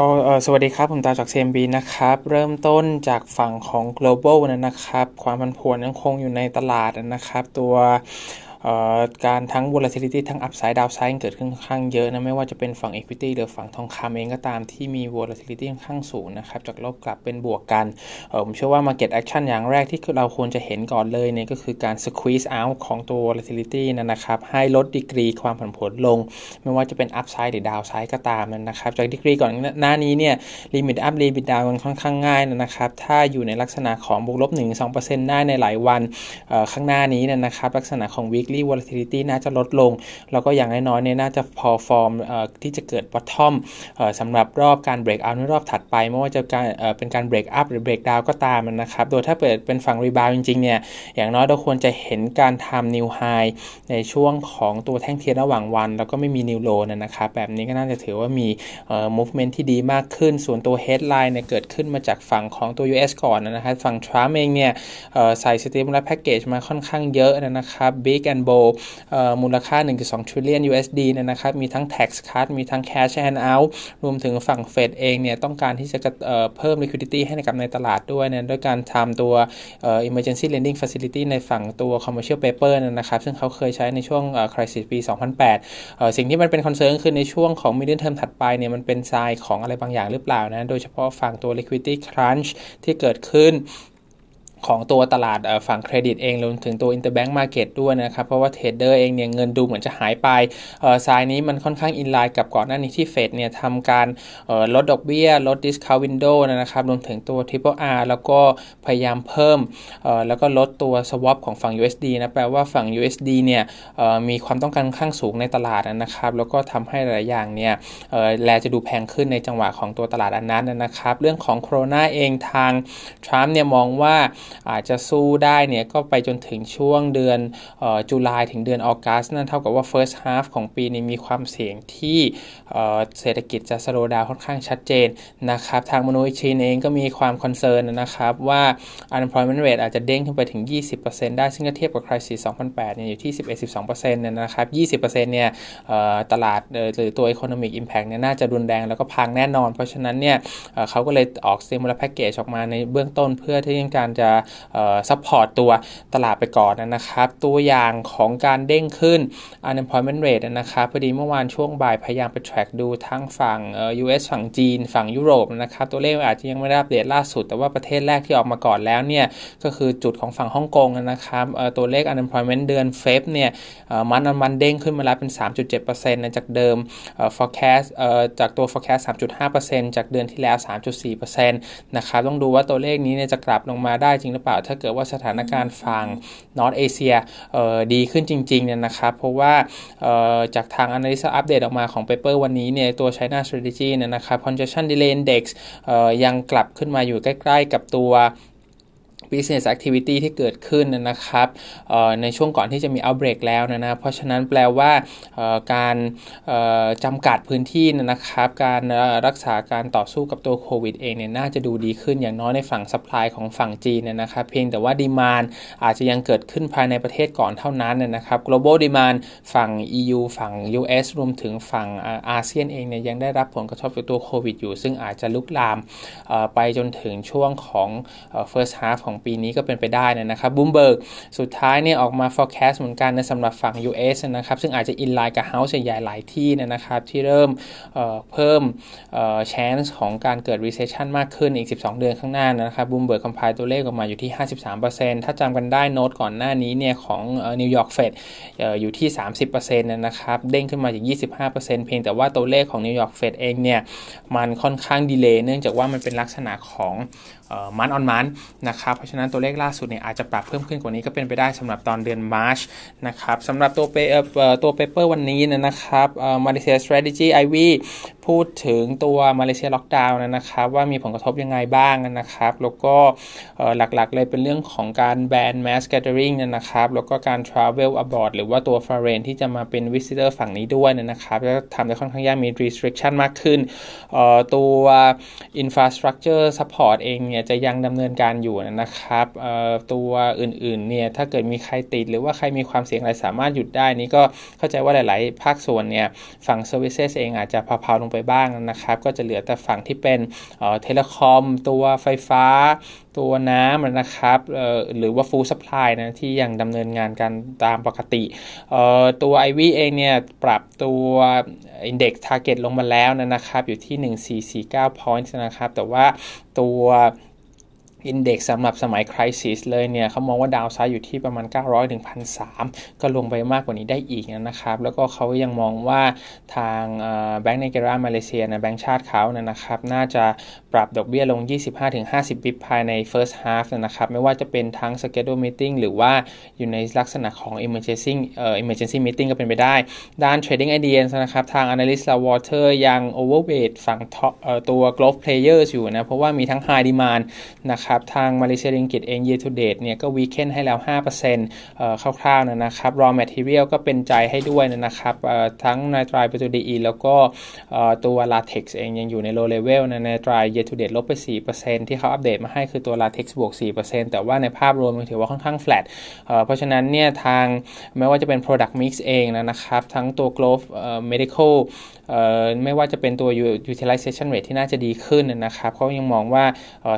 ก็สวัสดีครับ ผมตาจาก CMB นะครับ เริ่มต้นจากฝั่งของ global นะครับ ความผันผวนยังคงอยู่ในตลาดนะครับ ตัว การทั้ง volatility ทั้ง upside downside เกิดขึ้นค่อนข้างเยอะนะ ไม่ว่าจะเป็นฝั่ง equity หรือฝั่งทองคำเองก็ตามที่มี volatility ค่อนข้างสูงนะครับ จากลบกลับเป็นบวกกันผมเชื่อว่า market action อย่างแรกที่เราควรจะเห็นก่อนเลยเนี่ยก็คือการ squeeze out ของตัว volatility นะครับ ให้ลดดีกรีความผันผวนลง ไม่ว่าจะเป็น upside หรือ downside ก็ตามนะครับ จากดีกรีก่อนหน้านี้เนี่ย limit up limit down มันค่อนข้างง่ายนะครับ ถ้าอยู่ในลักษณะของบวกลบ1-2%ได้ในหลายวันข้างหน้านี้นะครับ ลักษณะของ week weekly volatility น่าจะลดลง แล้วก็อย่างน้อยๆเนี่ยน่าจะพอฟอร์มที่จะเกิด bottom สำหรับรอบการ break out ในรอบถัดไป ไม่ว่าจะการเป็นการ break up หรือ break down ก็ตามนะครับ โดยถ้าเปิดเป็นฝั่ง rebound จริงๆเนี่ยอย่างน้อยเราควรจะเห็นการทำ new high ในช่วงของตัวแท่งเทียนระหว่างวัน แล้วก็ไม่มี new low นะครับ แบบนี้ก็น่าจะถือว่ามี movement ที่ดีมากขึ้น ส่วนตัว headline เนี่ยเกิดขึ้นมาจากฝั่งของตัว US ก่อนนะครับ ฝั่ง Trump เองเนี่ยใส่ stimulus package มาค่อนข้างเยอะนะครับ big and b o มูลค่า 1.2 trillion USD เนี่ยนะครับ มีทั้ง tax cut มีทั้ง cash hand out รวมถึงฝั่งเฟดเองเนี่ยต้องการที่จะเพิ่ม liquidity ให้กับในตลาดด้วยเนี่ยด้วยการทำตัว emergency lending facility ในฝั่งตัว commercial paper นะครับ ซึ่งเขาเคยใช้ในช่วง crisis ปี 2008 สิ่งที่มันเป็น concern คือในช่วงของ medium term ถัดไปเนี่ยมันเป็นทรายของอะไรบางอย่างหรือเปล่านะ โดยเฉพาะฝั่งตัว liquidity crunch ที่เกิดขึ้น ของตัวตลาดฝั่งเครดิตเองรวมถึงตัว interbank market ด้วยนะครับ เพราะว่า trader เองเนี่ยเงินดูเหมือนจะหายไปสายนี้มันค่อนข้าง in line กับก่อนหน้านี้ที่เฟดเนี่ยทำการลดดอกเบี้ย ลด discount window นะครับ รวมถึงตัว triple R แล้วก็พยายามเพิ่มแล้วก็ลดตัว swap ของฝั่ง USD นะแปลว่าฝั่ง USD เนี่ยมีความต้องการค่อนข้างสูงในตลาดนะครับ แล้วก็ทำให้หลายอย่างเนี่ยแลจะดูแพงขึ้นในจังหวะของตัวตลาดอันนั้นนะครับ เรื่องของโควิดเองทางทรัมป์เนี่ยมองว่าอาจจะสู้ได้เนี่ยก็ไปจนถึงช่วงเดือนจุลายถึงเดือนออกัสนั่นเท่ากับว่า first half ของปีนี้มีความเสี่ยงที่เศรษฐกิจจะสโลดาวค่อนข้างชัดเจนนะครับ ทางมโนอิชินเองก็มีความ concern นะครับ ว่า unemployment rate อาจจะเด้งขึ้นไปถึง 20%ได้ ซึ่งก็เทียบกับ crisis 2008เนี่ยอยู่ที่ 11-12%เนี่ยนะครับ 20%เนี่ยตลาดหรือตัว economic impact เนี่ยน่าจะรุนแรงแล้วก็พังแน่นอน เพราะฉะนั้นเนี่ยเขาก็เลยออก stimulus package ออกมาในเบื้องต้นเพื่อที่การจะ support ตัวตลาดไปก่อนนะครับ ตัวอย่างของการเด้งขึ้น unemployment rate นะครับพอดีเมื่อวานช่วงบ่ายพยายามไป track ดูทั้งฝั่ง US ฝั่งจีน ฝั่งยุโรปนะครับตัวเลขอาจจะยังไม่ได้อัปเดตล่าสุด แต่ว่าประเทศแรกที่ออกมาก่อนแล้วเนี่ยก็คือจุดของฝั่งฮ่องกงนะครับตัวเลข unemployment เดือนเฟบเนี่ยมันมันเด้งขึ้นมาแล้วเป็น 3.7%นะจากเดิม forecast จากตัว forecast 3.5%จากเดือนที่แล้ว 3.4%นะครับต้องดูว่าตัวเลขนี้เนี่ยจะกลับลงมาได้จริงหรือเปล่า ถ้าเกิดว่าสถานการณ์ฝั่งนอตเอเชียดีขึ้นจริงๆเนี่ยนะครับ เพราะว่าจากทาง Analyst อัปเดตออกมาของเปเปอร์วันนี้เนี่ยตัว China Strategy เนี่ยนะครับ Congestion Delay Index ยังกลับขึ้นมาอยู่ใกล้ ๆ กับตัว business activity ที่เกิดขึ้นนะครับในช่วงก่อนที่จะมี outbreak แล้วนะนะเพราะฉะนั้นแปลว่าการจำกัดพื้นที่นะครับ การรักษาการต่อสู้กับตัวโควิดเองเนี่ยน่าจะดูดีขึ้นอย่างน้อยในฝั่ง supply ของฝั่งจีนนะครับ เพียงแต่ว่า demand อาจจะยังเกิดขึ้นภายในประเทศก่อนเท่านั้นนะครับ global demand ฝั่ง EU ฝั่ง US รวมถึงฝั่งอาเซียนเองเนี่ยยังได้รับผลกระทบจากตัวโควิดอยู่ ซึ่งอาจจะลุกลามไปจนถึงช่วงของ first half ของปีนี้ก็เป็นไปได้นะครับบูมเบิร์กสุดท้ายเนี่ยออกมา forecast เหมือนกันในสำหรับฝั่ง US นะครับซึ่งอาจจะ in line กับ house ใหญ่หลายที่นะครับที่เริ่มเพิ่ม chance ของการเกิด recession มากขึ้นอีก 12 เดือนข้างหน้านะครับ Bloomberg compile ตัวเลขออกมาอยู่ที่ 53%ถ้าจำกันได้โน้ตก่อนหน้านี้เนี่ยของนิวยอร์กเฟดอยู่ที่ 30%นะครับเด้งขึ้นมาจาก 25%เพียงแต่ว่าตัวเลขของนิวยอร์กเฟดเองเนี่ยมันค่อนข้าง delay เนื่องจากว่ามันเป็นลักษณะของ month on month นะครับเพราะฉะนั้นตัวเลขล่าสุดเนี่ยอาจจะปรับเพิ่มขึ้นกว่านี้ก็เป็นไปได้สำหรับตอนเดือน March นะครับสำหรับตัวเปตัว paper วันนี้นะครับมาเลเซีย strategy IV พูดถึงตัวมาเลเซียล็อกดาวน์นะครับว่ามีผลกระทบยังไงบ้างนะครับ แล้วก็หลักๆเลยเป็นเรื่องของการแบน mass gathering นะครับแล้วก็การ travel abroad หรือว่าตัว foreign ที่จะมาเป็น visitor ฝั่งนี้ด้วยนะครับแล้วทำได้ค่อนข้างยากมี restriction มากขึ้นตัว infrastructure support เองเนี่ยจะยังดำเนินการอยู่นะครับตัวอื่นๆเนี่ยถ้าเกิดมีใครติดหรือว่าใครมีความเสี่ยงอะไรสามารถหยุดได้นี่ก็เข้าใจว่าหลาย ๆ ภาคส่วนเนี่ยฝั่ง services เองอาจจะพาๆลงไปไปบ้างนะครับ ก็จะเหลือแต่ฝั่งที่เป็นเทเลคอม ตัวไฟฟ้า ตัวน้ำนะครับหรือว่าฟูลสป라이นะที่ยังดำเนินงานกันตามปกติตัว IV เองเนี่ยปรับตัว index target ลงมาแล้วนะครับ อยู่ที่ 1449 points นะครับ แต่ว่าตัว อินเด็กซ์สำหรับสมัยคริสิสเลยเนี่ยเขามองว่าดาวไซด์อยู่ที่ประมาณ 900ถึง1,300ก็ลงไปมากกว่านี้ได้อีกนะครับ แล้วก็เขายังมองว่าทางแบงก์ในเกรามาเลเซียนะแบงก์ชาติเขานะครับน่าจะปรับดอกเบี้ยลง 25-50 บิปภายใน first half นะครับไม่ว่าจะเป็นทั้ง schedule meeting หรือว่าอยู่ในลักษณะของ emergency เอ่อ emergency meeting ก็เป็นไปได้ ด้าน trading ideas นะครับทาง analyst ลา water ยัง overweight ฝั่งตัว growth players อยู่นะเพราะว่ามีทั้ง high demand นะครับบทางมาเลเซียริงกิตเอง year to date เนี่ยก็วีเคนให้แล้ว5%เอ่อคร่าวๆนะครับ raw material ก็เป็นใจให้ด้วยนะครับทั้ง nitrile butadiene แล้วก็ตัวลาเท็กซ์เองยังอยู่ใน low level นะ nitrile year to date ลบไป 4%ที่เขาอัปเดตมาให้คือตัวลาเท็กซ์บวก 4%แต่ว่าในภาพรวมมันถือว่าค่อนข้าง flat เพราะฉะนั้นเนี่ยทางไม่ว่าจะเป็น product mix เองนะครับ ทั้งตัว glove medical ไม่ว่าจะเป็นตัว utilization rate ที่น่าจะดีขึ้นนะครับเขายังมองว่า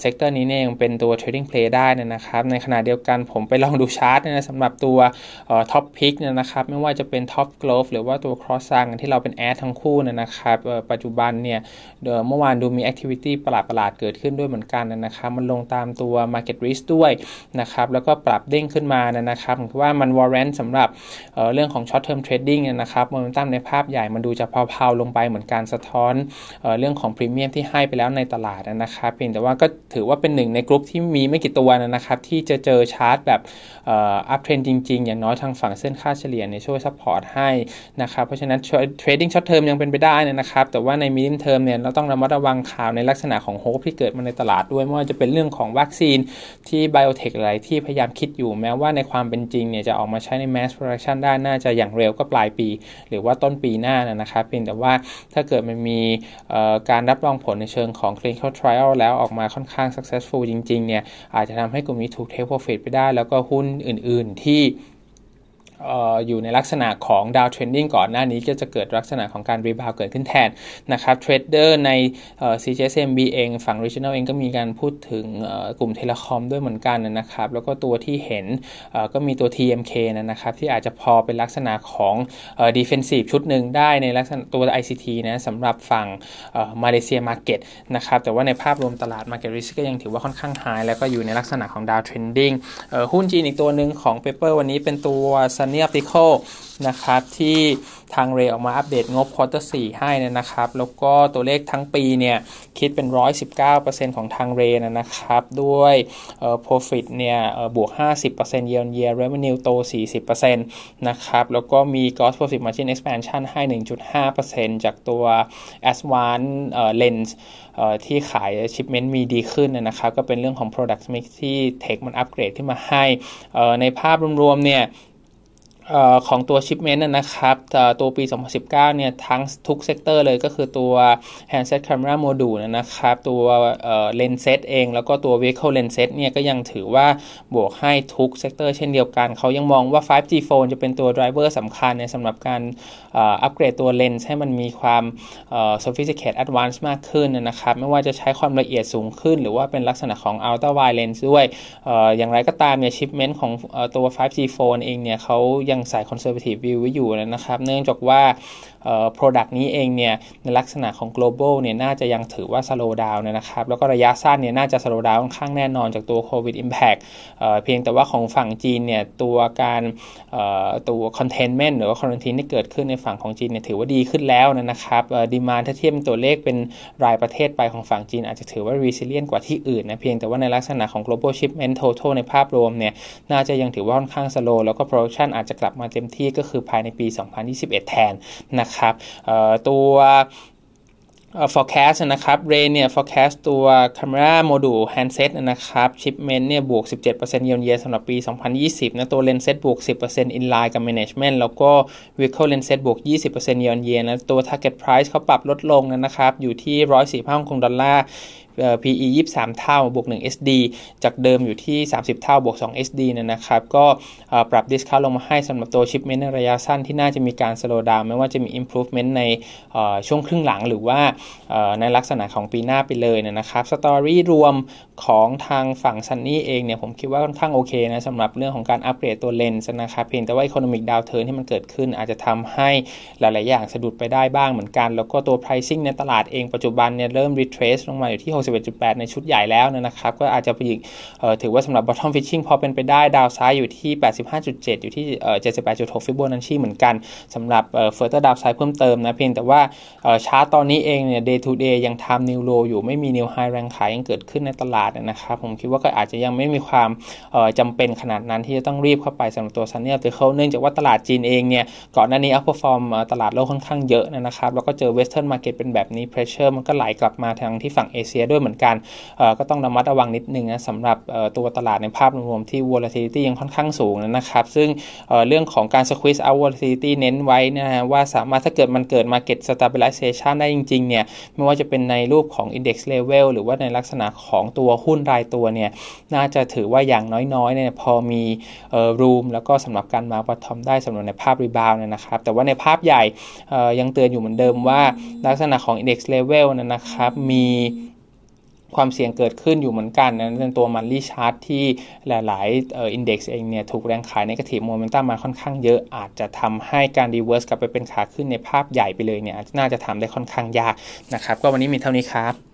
sector นี้เนี่ยยังเป็นตัว trading play ได้นะครับ ในขณะเดียวกันผมไปลองดูชาร์ตนะสำหรับตัวtop pick นะครับไม่ว่าจะเป็น Top Glove หรือว่าตัว cross ซังที่เราเป็น add ทั้งคู่นะครับปัจจุบันเนี่ยเมื่อวานดูมี activity ประหลาดๆเกิดขึ้นด้วยเหมือนกันนะครับมันลงตามตัว market risk ด้วยนะครับแล้วก็ปรับเด้งขึ้นมานะครับผมว่ามัน warrant สำหรับเรื่องของ short term trading นะครับโมเมนตัมในภาพใหญ่มันดูจะเพลาๆลงไปเหมือนการสะท้อนเอเรื่องของพรีเมียมที่ให้ไปแล้วในตลาดนะครับเพียงแต่ว่าก็ถือว่าเป็นหนึ่งในกลุ่มที่มีไม่กี่ตัวนะครับ ที่จะเจอชาร์ตแบบuptrend จริงๆ อย่างน้อยทางฝั่งเส้นค่าเฉลี่ยเนี่ยช่วย support ให้นะครับ เพราะฉะนั้น trading short term ยังเป็นไปได้นะครับ แต่ว่าใน medium term เนี่ยเราต้องระมัดระวังข่าวในลักษณะของ hope ที่เกิดมาในตลาดด้วยไม่ว่าจะเป็นเรื่องของวัคซีนที่ biotech อะไรที่พยายามคิดอยู่แม้ว่าในความเป็นจริงเนี่ยจะออกมาใช้ใน mass production ได้น่าจะอย่างเร็วก็ปลายปี หรือว่าต้นปีหน้านะครับเพียงแต่ว่าถ้าเกิดมันมีการรับรองผลในเชิงของ clinical trial แล้วออกมาค่อนข้าง successful จจริงๆเนี่ยอาจจะทำให้กลุ่มนี้ถูก take profit ไปได้ แล้วก็หุ้นอื่น ๆ ที่ อยู่ในลักษณะของ down trending ก่อนหน้านี้ก็จะเกิดลักษณะของการ rebound เกิดขึ้นแทนนะครับ trader ใน CGS-CIMB เองฝั่ง Regional เองก็มีการพูดถึงกลุ่ม telecom ด้วยเหมือนกันนะครับ แล้วก็ตัวที่เห็นก็มีตัว TMK นะครับ ที่อาจจะพอเป็นลักษณะของ defensive ชุดหนึ่งได้ในลักษณะตัว ICT นะสำหรับฝั่งมาเลเซีย market นะครับ แต่ว่าในภาพรวมตลาด Market Risk ก็ยังถือว่าค่อนข้าง high แล้วก็อยู่ในลักษณะของ down trending หุ้นจีนอีกตัวหนึ่งของ paper วันนี้เป็นตัว Sunny Optical นะครับที่ทางเราออกมาอัปเดตงบ quarter 4ให้นะครับ แล้วก็ตัวเลขทั้งปีเนี่ยคิดเป็น 119%ของทางเรานะครับ ด้วยเอ่อ profit เนี่ยเอ่อบวก 50% year on year revenue โต 40%นะครับ แล้วก็มี gross profit margin expansion ให้ 1.5%จากตัว Advanced เอ่อ lens เอ่อที่ขาย shipment มีดีขึ้นนะครับ ก็เป็นเรื่องของ product mix ที่ Tech มันอัปเกรดขึ้นมาให้เอ่อในภาพรวมๆเนี่ย ของตัว shipment นะครับตัวปี 2019 เนี่ยทั้งทุก sector เลยก็คือตัว handset camera module นะครับตัว lens set เองแล้วก็ตัว vehicle lens set เนี่ยก็ยังถือว่าบวกให้ทุก sector เช่นเดียวกัน เขายังมองว่า 5G phone จะเป็นตัว driver สำคัญในสำหรับการอัปเกรดตัวเลนส์ให้มันมีความ sophisticated advanced มากขึ้นนะครับไม่ว่าจะใช้ความละเอียดสูงขึ้น หรือว่าเป็นลักษณะของ ultra wide lens ด้วยอย่างไรก็ตามเนี่ยชิปเมนต์ของตัว 5G phone เองเนี่ยเขายังใส่ conservative view ไว้อยู่นะครับ เนื่องจากว่า product นี้เองเนี่ยในลักษณะของ global เนี่ยน่าจะยังถือว่า slow down นะครับ แล้วก็ระยะสั้นเนี่ยน่าจะ slow down ค่อนข้างแน่นอนจากตัว covid impact เพียงแต่ว่าของฝั่งจีนเนี่ยตัวการตัว containment หรือว่า quarantine ที่เกิดขึ้นในฝั่งของจีนเนี่ยถือว่าดีขึ้นแล้วนะครับดีมาถ้าเทียบตัวเลขเป็นรายประเทศไปของฝั่งจีน อาจจะถือว่า resilient กว่าที่อื่นนะเพียงแต่ว่าในลักษณะของ global shipment total ในภาพรวมเนี่ยน่าจะยังถือว่าค่อนข้าง slow แล้วก็ production อาจจะกลับมาเต็มที่ก็คือภายในปี 2021 แทนนะครับตัว forecast นะครับ Ray เนี่ย forecast ตัว camera module handset นะครับ shipment เนี่ยบวก 17% year on year สำหรับปี 2020 นะ ตัว lens set บวก 10% in line กับ management แล้วก็ vehicle lens set บวก 20% year on year นะ ตัว target price เขาปรับลดลงนะครับ อยู่ที่ 145ฮ่องกงดอลลาร์ PE 23 เท่าบวก 1 SD จากเดิมอยู่ที่ 30 เท่าบวก 2 SD เนี่ยนะครับ ก็ปรับ discount ลงมาให้สำหรับตัว shipment ในระยะสั้นที่น่าจะมีการ slow down ไม่ว่าจะมี improvement ในช่วงครึ่งหลังหรือว่าในลักษณะของปีหน้าไปเลยนะครับสตอรี่รวมของทางฝั่งซันนี่เองเนี่ยผมคิดว่าค่อนข้างโอเคนะสำหรับเรื่องของการอัปเกรดตัวเลนส์นะครับเพียงแต่ว่า economic downturn ที่มันเกิดขึ้น อาจจะทำให้หลาย ๆ อย่างสะดุดไปได้บ้างเหมือนกัน แล้วก็ตัว pricing ในตลาดเองปัจจุบันเนี่ยเริ่ม retrace ลงมาอยู่ที่61.8 ในชุดใหญ่แล้วนะครับ ก็อาจจะไปอีกถือว่าสำหรับ bottom fishing พอเป็นไปได้ downside อยู่ที่ 85.7 อยู่ที่ 78.6 ฟิโบนัชชีเหมือนกันสำหรับ further downside เพิ่มเติมนะเพียงแต่ว่าชาร์ตตอนนี้เองเนี่ย day to day ยังทำ new low อยู่ไม่มี new high แรงขายยังเกิดขึ้นในตลาดนะครับผมคิดว่าก็อาจจะยังไม่มีความจำเป็นขนาดนั้นที่จะต้องรีบเข้าไปสำหรับตัว Sunny Optical เนื่องจากว่าตลาดจีนเองเนี่ยก่อนหน้านี้ outperform ตลาดโลกค่อนข้างเยอะนะครับแล้วก็เจอ western market เป็นแบบนี้ pressure มันก็ไหลกลับมาทางที่ฝั่งเอเชียด้วยเหมือนกันก็ต้องระมัดระวังนิดนึงนะสำหรับตัวตลาดในภาพรวมที่ volatility ยังค่อนข้างสูงนะครับ ซึ่งเรื่องของการ squeeze out volatility เน้นไว้นะฮะว่าสามารถถ้าเกิดมันเกิด market stabilization ได้จริงๆเนี่ยไม่ว่าจะเป็นในรูปของ index level หรือว่าในลักษณะของตัวหุ้นรายตัวเนี่ยน่าจะถือว่าอย่างน้อยๆเนี่ยพอมี room แล้วก็สำหรับการมา bottom ได้สำหรับในภาพ rebound เนี่ยนะครับ แต่ว่าในภาพใหญ่ยังเตือนอยู่เหมือนเดิมว่าลักษณะของ index level นะครับมี ความเสี่ยงเกิดขึ้นอยู่เหมือนกันนะในตัว monthly chart ที่หลายๆ index เองเนี่ยถูกแรงขายในกระถิ่โมเมนตัมมาค่อนข้างเยอะอาจจะทำให้การ reverse กลับไปเป็นขาขึ้นในภาพใหญ่ไปเลยเนี่ยน่าจะทำได้ค่อนข้างยากนะครับ ก็วันนี้มีเท่านี้ครับ